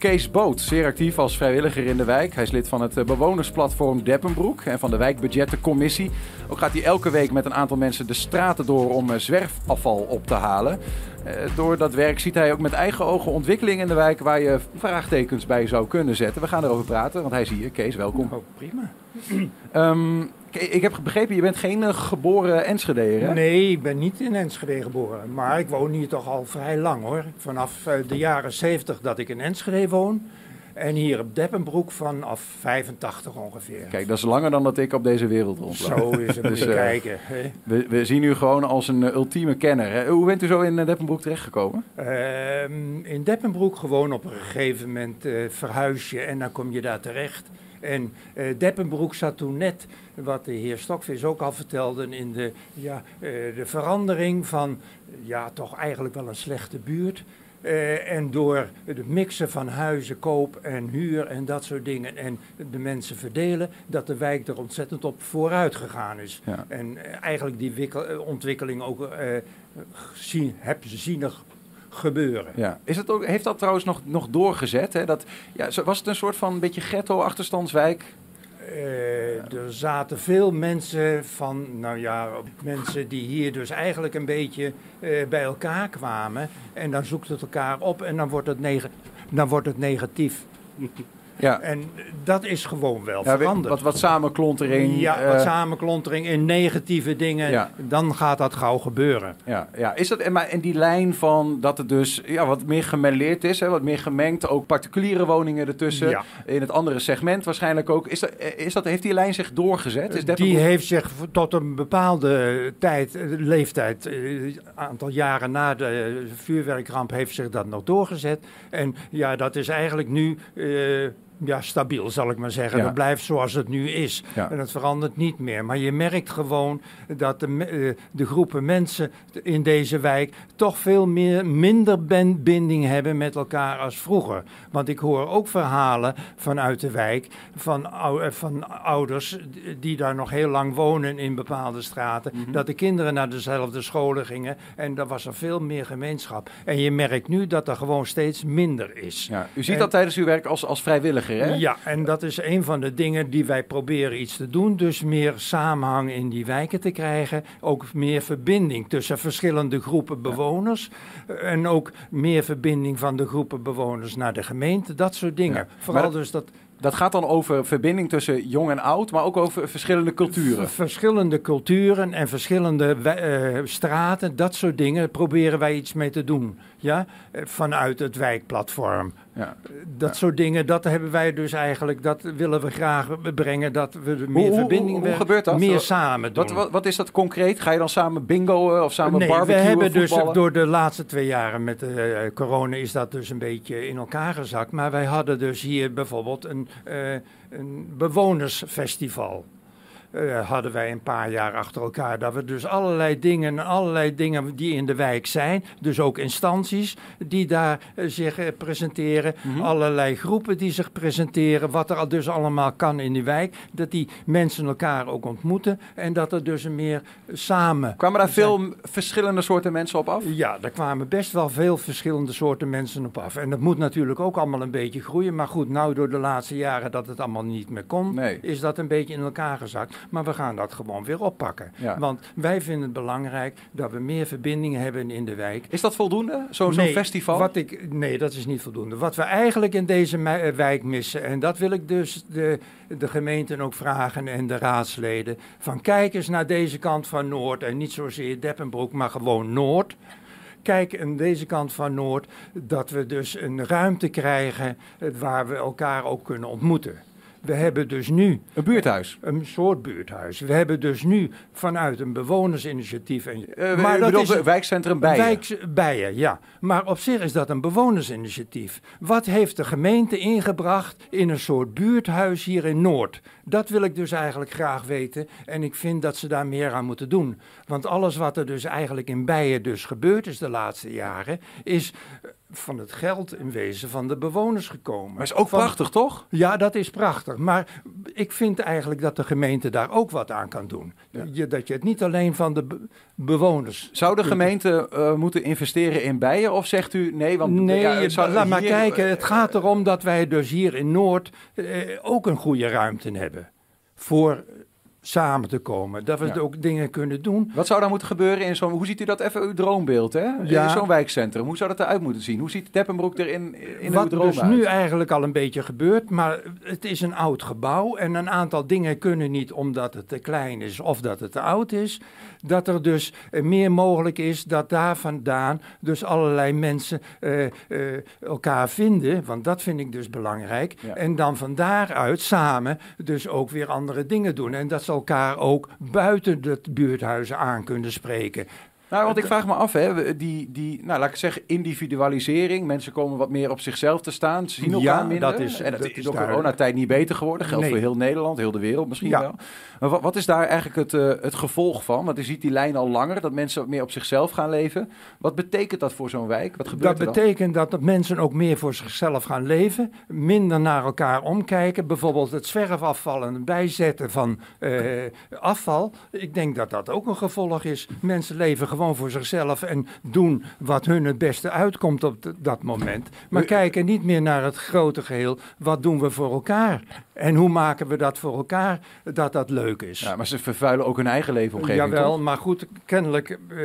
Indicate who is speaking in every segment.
Speaker 1: Kees Boot, zeer actief als vrijwilliger in de wijk. Hij is lid van het eh, bewonersplatform Deppenbroek en van de wijkbudgettencommissie. Ook gaat hij elke week met een aantal mensen de straten door om eh, zwerfafval op te halen. Eh, door dat werk ziet hij ook met eigen ogen ontwikkelingen in de wijk waar je vraagtekens bij zou kunnen zetten. We gaan erover praten, want hij is hier. Kees, welkom.
Speaker 2: Oh, prima.
Speaker 1: Um, ik heb begrepen, je bent geen geboren Enschedeer, hè?
Speaker 2: Nee, ik ben niet in Enschede geboren. Maar ik woon hier toch al vrij lang, hoor. Vanaf de jaren 70 dat ik in Enschede woon. En hier op Deppenbroek vanaf 85 ongeveer.
Speaker 1: Kijk, dat is langer dan dat ik op deze wereld rondloop.
Speaker 2: Zo is het, dus, uh, kijken.
Speaker 1: We, we, zien u gewoon als een uh, ultieme kenner. Hè? Hoe bent u zo in uh, Deppenbroek terechtgekomen?
Speaker 2: Ehm, in Deppenbroek gewoon op een gegeven moment verhuis je en dan kom je daar terecht. En Deppenbroek zat toen net, wat de heer Stokvis ook al vertelde, in de, ja, de verandering van ja, toch eigenlijk wel een slechte buurt. Uh, en door het mixen van huizen, koop en huur en dat soort dingen en de mensen verdelen, dat de wijk er ontzettend op vooruit gegaan is. Ja. En uh, eigenlijk die wikkel, ontwikkeling ook uh, zien, heb zien gebeuren.
Speaker 1: Ja. Is het ook, heeft dat trouwens nog, nog doorgezet? Hè? Dat, ja, was het een soort van een beetje ghetto-achterstandswijk?
Speaker 2: Uh, er zaten veel mensen van, nou ja, mensen die hier dus eigenlijk een beetje uh, bij elkaar kwamen. En dan zoekt het elkaar op en dan wordt het, neg dan wordt het negatief. Ja. En dat is gewoon wel ja, veranderd.
Speaker 1: Wat, wat samenklontering.
Speaker 2: Ja, uh, wat samenklontering in negatieve dingen. Ja. Dan gaat dat gauw gebeuren.
Speaker 1: Ja, ja. Is dat, en, maar, en die lijn van dat het dus ja, wat meer gemêleerd is, hè, wat meer gemengd. Ook particuliere woningen ertussen. Ja. In het andere segment waarschijnlijk ook. Is dat, is dat, heeft die lijn zich doorgezet? Is
Speaker 2: die heeft zich tot een bepaalde tijd, leeftijd, een aantal jaren na de vuurwerkramp, heeft zich dat nog doorgezet. En ja, dat is eigenlijk nu. Uh, ja, stabiel zal ik maar zeggen. Ja. Dat blijft zoals het nu is. Ja. En dat verandert niet meer. Maar je merkt gewoon dat de, de groepen mensen in deze wijk toch veel meer, minder binding hebben met elkaar als vroeger. Want ik hoor ook verhalen vanuit de wijk van, van ouders die daar nog heel lang wonen in bepaalde straten. Mm -hmm. Dat de kinderen naar dezelfde scholen gingen en daar was er veel meer gemeenschap. En je merkt nu dat er gewoon steeds minder is.
Speaker 1: Ja. U ziet en, dat tijdens uw werk als, als vrijwilliger.
Speaker 2: Ja, en dat is een van de dingen die wij proberen iets te doen. Dus meer samenhang in die wijken te krijgen. Ook meer verbinding tussen verschillende groepen bewoners. En ook meer verbinding van de groepen bewoners naar de gemeente. Dat soort dingen. Vooral dus dat
Speaker 1: dat gaat dan over verbinding tussen jong en oud, maar ook over verschillende culturen.
Speaker 2: verschillende culturen en verschillende straten, dat soort dingen proberen wij iets mee te doen. Ja? Vanuit het wijkplatform. Ja. Dat ja. soort dingen, dat hebben wij dus eigenlijk, dat willen we graag brengen, dat we meer
Speaker 1: hoe,
Speaker 2: verbinding
Speaker 1: hoe, hoe, gebeurt dat?
Speaker 2: meer samen doen.
Speaker 1: Wat, wat, wat, is dat concreet? Ga je dan samen bingo of samen
Speaker 2: nee,
Speaker 1: barbecuen?
Speaker 2: We hebben dus door de laatste twee jaren met uh, corona is dat dus een beetje in elkaar gezakt. Maar wij hadden dus hier bijvoorbeeld een, uh, een bewonersfestival. Uh, hadden wij een paar jaar achter elkaar. Dat we dus allerlei dingen, allerlei dingen die in de wijk zijn, dus ook instanties die daar uh, zich uh, presenteren, mm -hmm. allerlei groepen die zich presenteren, wat er dus allemaal kan in die wijk, dat die mensen elkaar ook ontmoeten en dat er dus een meer samen.
Speaker 1: Kwamen daar veel verschillende soorten mensen op af?
Speaker 2: Ja, daar kwamen best wel veel verschillende soorten mensen op af. En dat moet natuurlijk ook allemaal een beetje groeien, maar goed, nou door de laatste jaren dat het allemaal niet meer kon, nee. is dat een beetje in elkaar gezakt. Maar we gaan dat gewoon weer oppakken. Ja. Want wij vinden het belangrijk dat we meer verbindingen hebben in de wijk.
Speaker 1: Is dat voldoende, zo'n
Speaker 2: nee,
Speaker 1: zo festival?
Speaker 2: Wat ik, nee, dat is niet voldoende. Wat we eigenlijk in deze wijk missen, en dat wil ik dus de, de gemeenten ook vragen en de raadsleden, van kijk eens naar deze kant van Noord en niet zozeer Deppenbroek, maar gewoon Noord kijk aan deze kant van Noord dat we dus een ruimte krijgen waar we elkaar ook kunnen ontmoeten. We hebben dus nu...
Speaker 1: Een buurthuis?
Speaker 2: Een soort buurthuis. We hebben dus nu vanuit een bewonersinitiatief... En,
Speaker 1: uh, maar dat is wijkcentrum Bijen?
Speaker 2: Wijk, Bijen, ja. Maar op zich is dat een bewonersinitiatief. Wat heeft de gemeente ingebracht in een soort buurthuis hier in Noord? Dat wil ik dus eigenlijk graag weten. En ik vind dat ze daar meer aan moeten doen. Want alles wat er dus eigenlijk in Bijen dus gebeurd is de laatste jaren... is van het geld in wezen van de bewoners gekomen.
Speaker 1: Maar is ook
Speaker 2: Van-
Speaker 1: prachtig, toch?
Speaker 2: Ja, dat is prachtig. Maar ik vind eigenlijk dat de gemeente daar ook wat aan kan doen.
Speaker 1: Ja.
Speaker 2: Je, dat je het niet alleen van de be- bewoners.
Speaker 1: Zou de gemeente eh, moeten investeren in bijen? Of zegt u nee? Want
Speaker 2: Nee,
Speaker 1: ja, zou-
Speaker 2: laat maar kijken. Het gaat erom dat wij dus hier in Noord eh, ook een goede ruimte hebben. Voor eh, samen te komen. Dat we
Speaker 1: Ja.
Speaker 2: ook dingen kunnen doen.
Speaker 1: Wat zou daar moeten gebeuren in zo'n... Hoe ziet u dat even, uw droombeeld, hè?
Speaker 2: Ja.
Speaker 1: In zo'n wijkcentrum. Hoe zou dat eruit moeten zien? Hoe ziet Deppenbroek er in, in
Speaker 2: Wat
Speaker 1: droom
Speaker 2: dus
Speaker 1: uit?
Speaker 2: nu eigenlijk al een beetje gebeurt, maar het is een oud gebouw en een aantal dingen kunnen niet omdat het te klein is of dat het te oud is. Dat er dus eh, meer mogelijk is dat daar vandaan dus allerlei mensen eh, eh, elkaar vinden, want dat vind ik dus belangrijk.
Speaker 1: Ja.
Speaker 2: En dan van daaruit samen dus ook weer andere dingen doen. En dat ze elkaar ook buiten het buurthuizen aan kunnen spreken.
Speaker 1: Nou, want ik vraag me af, hè, die, die, nou, laat ik zeggen, individualisering. Mensen komen wat meer op zichzelf te staan, zien elkaar
Speaker 2: Ja,
Speaker 1: minder.
Speaker 2: dat is-
Speaker 1: en dat,
Speaker 2: dat
Speaker 1: is door
Speaker 2: duidelijk.
Speaker 1: coronatijd niet beter geworden. Geldt
Speaker 2: Nee.
Speaker 1: voor heel Nederland, heel de wereld misschien
Speaker 2: Ja.
Speaker 1: wel. Maar wat, wat is daar eigenlijk het, eh, het gevolg van? Want je ziet die lijn al langer, dat mensen wat meer op zichzelf gaan leven. Wat betekent dat voor zo'n wijk? Wat gebeurt
Speaker 2: Dat
Speaker 1: er dan?
Speaker 2: betekent dat de mensen ook meer voor zichzelf gaan leven, minder naar elkaar omkijken. Bijvoorbeeld het zwerfafval en het bijzetten van eh, afval. Ik denk dat dat ook een gevolg is. Mensen leven gewoon voor zichzelf en doen wat hun het beste uitkomt op dat moment. Maar
Speaker 1: U-
Speaker 2: kijken niet meer naar het grote geheel. Wat doen we voor elkaar? En hoe maken we dat voor elkaar dat dat leuk is?
Speaker 1: Ja, maar ze vervuilen ook hun eigen leefomgeving,
Speaker 2: Jawel,
Speaker 1: toch?
Speaker 2: maar goed, kennelijk eh,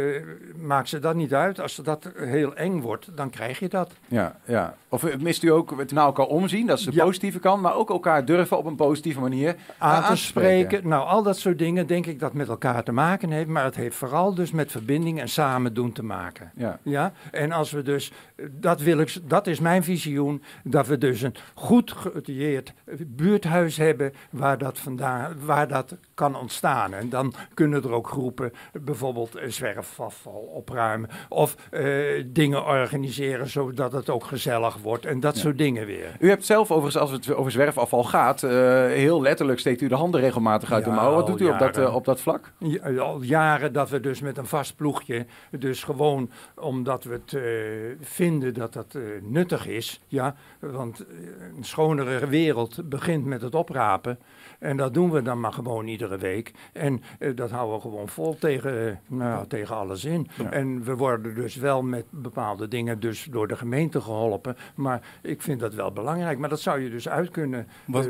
Speaker 2: maakt ze dat niet uit. Als dat heel eng wordt, dan krijg je dat.
Speaker 1: Ja, ja. Of eh, mist u ook het naar elkaar omzien, dat is de
Speaker 2: Ja.
Speaker 1: positieve kant, maar ook elkaar durven op een positieve manier
Speaker 2: aan
Speaker 1: aan
Speaker 2: te
Speaker 1: spreken.
Speaker 2: Nou, al dat soort dingen denk ik dat met elkaar te maken heeft. Maar het heeft vooral dus met verbinding en samen doen te maken.
Speaker 1: Ja.
Speaker 2: Ja, en als we dus, dat, wil ik, dat is mijn visioen, dat we dus een goed geoutilleerd buurthuis hebben waar dat, vandaan, waar dat kan ontstaan. En dan kunnen er ook groepen bijvoorbeeld eh, zwerfafval opruimen of eh, dingen organiseren zodat het ook gezellig wordt en dat
Speaker 1: Ja.
Speaker 2: soort dingen weer.
Speaker 1: U hebt zelf overigens, als het over zwerfafval gaat, eh, heel letterlijk steekt u de handen regelmatig uit de mouw. Wat doet u op dat, op dat vlak?
Speaker 2: Ja, al jaren dat we dus met een vast ploegje, dus gewoon omdat we het eh, vinden dat dat eh, nuttig is. Ja, want eh, een schonere wereld begint met het oprapen. En dat doen we dan maar gewoon iedere week. En dat houden we gewoon vol tegen, nou, ja, tegen alles in.
Speaker 1: Ja.
Speaker 2: En we worden dus wel met bepaalde dingen dus door de gemeente geholpen. Maar ik vind dat wel belangrijk. Maar dat zou je dus uit kunnen,
Speaker 3: Wat-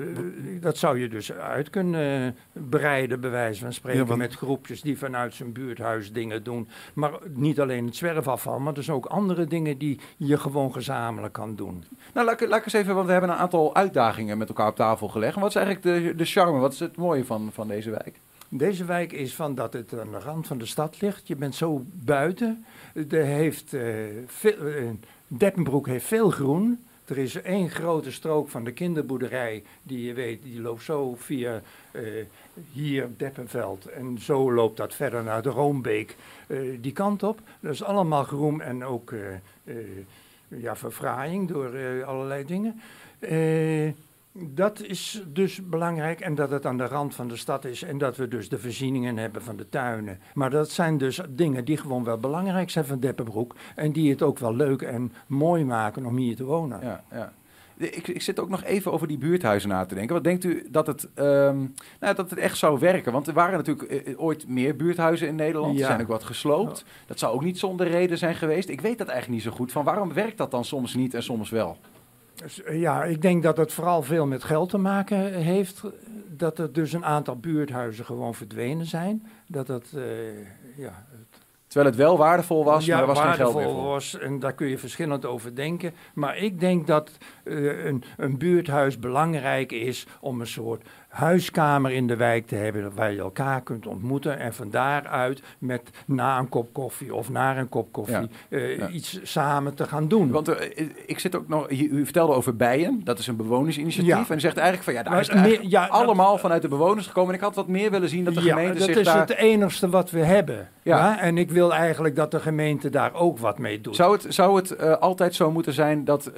Speaker 2: dat zou je dus uit kunnen breiden, bij wijze van spreken.
Speaker 3: Ja,
Speaker 2: Met groepjes die vanuit zijn buurthuis dingen doen. Maar niet alleen het zwerfafval, maar dus ook andere dingen die je gewoon gezamenlijk kan doen.
Speaker 1: Nou, laat ik, laat ik eens even, want we hebben een aantal uitdagingen met elkaar op tafel gelegd. Wat is eigenlijk de, de charme, wat is het mooie van, van deze wijk?
Speaker 2: Deze wijk is van dat het aan de rand van de stad ligt. Je bent zo buiten. Er heeft, veel, eh, Deppenbroek heeft veel groen. Er is één grote strook van de kinderboerderij die je weet, die loopt zo via eh, hier Deppenveld. En zo loopt dat verder naar de Roombeek eh, die kant op. Dat is allemaal groen en ook eh, ja, verfraaiing door allerlei dingen. Eh, dat is dus belangrijk en dat het aan de rand van de stad is en dat we dus de voorzieningen hebben van de tuinen. Maar dat zijn dus dingen die gewoon wel belangrijk zijn van Deppenbroek en die het ook wel leuk en mooi maken om hier te wonen.
Speaker 1: Ja, ja. Ik, ik zit ook nog even over die buurthuizen na te denken. Wat denkt u dat het, ehm, nou, dat het echt zou werken? Want er waren natuurlijk eh, ooit meer buurthuizen in Nederland.
Speaker 2: Ja.
Speaker 1: Er zijn ook wat gesloopt. Dat zou ook niet zonder reden zijn geweest. Ik weet dat eigenlijk niet zo goed. Van waarom werkt dat dan soms niet en soms wel?
Speaker 2: Dus, eh, ja, ik denk dat het vooral veel met geld te maken heeft. Dat er dus een aantal buurthuizen gewoon verdwenen zijn. Dat het, eh, ja,
Speaker 1: Terwijl het wel waardevol was,
Speaker 2: ja,
Speaker 1: maar er was geen geld meer voor.
Speaker 2: was. En daar kun je verschillend over denken. Maar ik denk dat eh, een, een buurthuis belangrijk is om een soort huiskamer in de wijk te hebben waar je elkaar kunt ontmoeten en van daaruit met na een kop koffie of na een kop koffie
Speaker 1: Ja.
Speaker 2: eh,
Speaker 1: Ja.
Speaker 2: iets samen te gaan doen.
Speaker 1: Want eh, ik zit ook nog, u u vertelde over bijen, dat is een bewonersinitiatief.
Speaker 2: Ja.
Speaker 1: En u zegt eigenlijk van ja, daar
Speaker 2: Maar
Speaker 1: is het eigenlijk
Speaker 2: meer- ja, dat-
Speaker 1: allemaal vanuit de bewoners gekomen. En ik had wat meer willen zien dat de gemeente
Speaker 2: dat
Speaker 1: zich
Speaker 2: is
Speaker 1: daar...
Speaker 2: het enigste wat we hebben.
Speaker 1: Ja.
Speaker 2: En ik wil eigenlijk dat de gemeente daar ook wat mee doet.
Speaker 1: Zou het, zou het uh, altijd zo moeten zijn dat,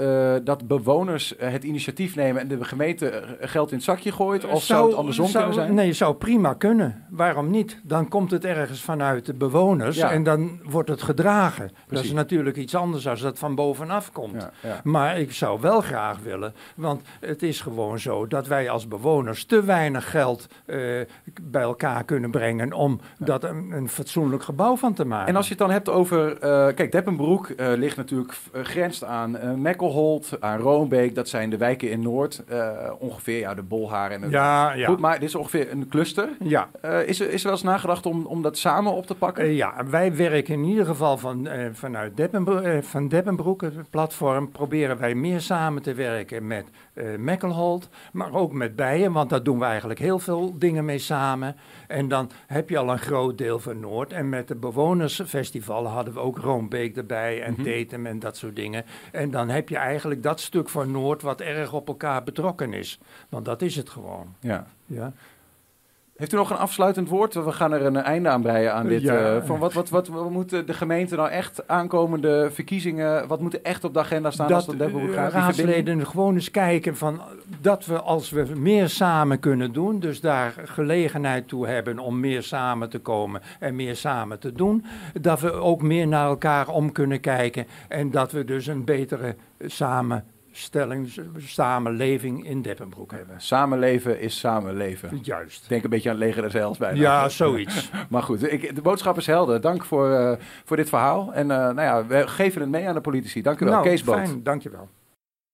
Speaker 1: dat bewoners het initiatief nemen en de gemeente geld in het zakje gooit? Of zou, het andersom
Speaker 2: zou,
Speaker 1: kunnen zijn?
Speaker 2: Nee, zou prima kunnen. Waarom niet? Dan komt het ergens vanuit de bewoners
Speaker 1: Ja.
Speaker 2: en dan wordt het gedragen. Dat is natuurlijk iets anders als dat van bovenaf komt.
Speaker 1: Ja, ja.
Speaker 2: Maar ik zou wel graag willen, want het is gewoon zo dat wij als bewoners te weinig geld eh, bij elkaar kunnen brengen om dat een, een fatsoenlijk gebouw van te maken.
Speaker 1: En als je het dan hebt over... eh, kijk, Deppenbroek eh, ligt natuurlijk grenst aan Mekkelholt, aan Roombeek. Dat zijn de wijken in Noord. ongeveer, ja, de Bolhaar en...
Speaker 2: ja, ja.
Speaker 1: Goed, maar dit is ongeveer een cluster.
Speaker 2: ja.
Speaker 1: Eh, is, er, is er wel eens nagedacht om, om dat samen op te pakken?
Speaker 2: Eh, ja, wij werken in ieder geval van, eh, vanuit Deppenbro eh, van Deppenbroek, het platform, proberen wij meer samen te werken met Mekkelholt, maar ook met Bijen, want daar doen we eigenlijk heel veel dingen mee samen. En dan heb je al een groot deel van Noord. En met de bewonersfestival hadden we ook Roombeek erbij en. Tetem en dat soort dingen. En dan heb je eigenlijk dat stuk van Noord wat erg op elkaar betrokken is. Want dat is het gewoon.
Speaker 1: Ja.
Speaker 2: Ja.
Speaker 1: Heeft u nog een afsluitend woord? We gaan er een einde aan breien aan dit.
Speaker 2: Ja.
Speaker 1: eh, van wat, wat, wat, wat moet de gemeente nou echt aankomende verkiezingen... wat moet er echt op de agenda staan als dat
Speaker 2: dat
Speaker 1: Deppenbroek
Speaker 2: eh, raadsleden gewoon eens kijken van dat we als we meer samen kunnen doen, dus daar gelegenheid toe hebben om meer samen te komen en meer samen te doen, dat we ook meer naar elkaar om kunnen kijken en dat we dus een betere samenstelling, samenleving in Deppenbroek hebben.
Speaker 1: Samenleven is samenleven.
Speaker 2: Juist.
Speaker 1: Denk een beetje aan leger des Heils bijna.
Speaker 2: Ja, zoiets.
Speaker 1: Maar goed, ik, de boodschap is helder. Dank voor, eh, voor dit verhaal. En eh, nou ja, we geven het mee aan de politici. Dank u wel.
Speaker 2: nou,
Speaker 1: Kees Boot.
Speaker 2: fijn, dankjewel.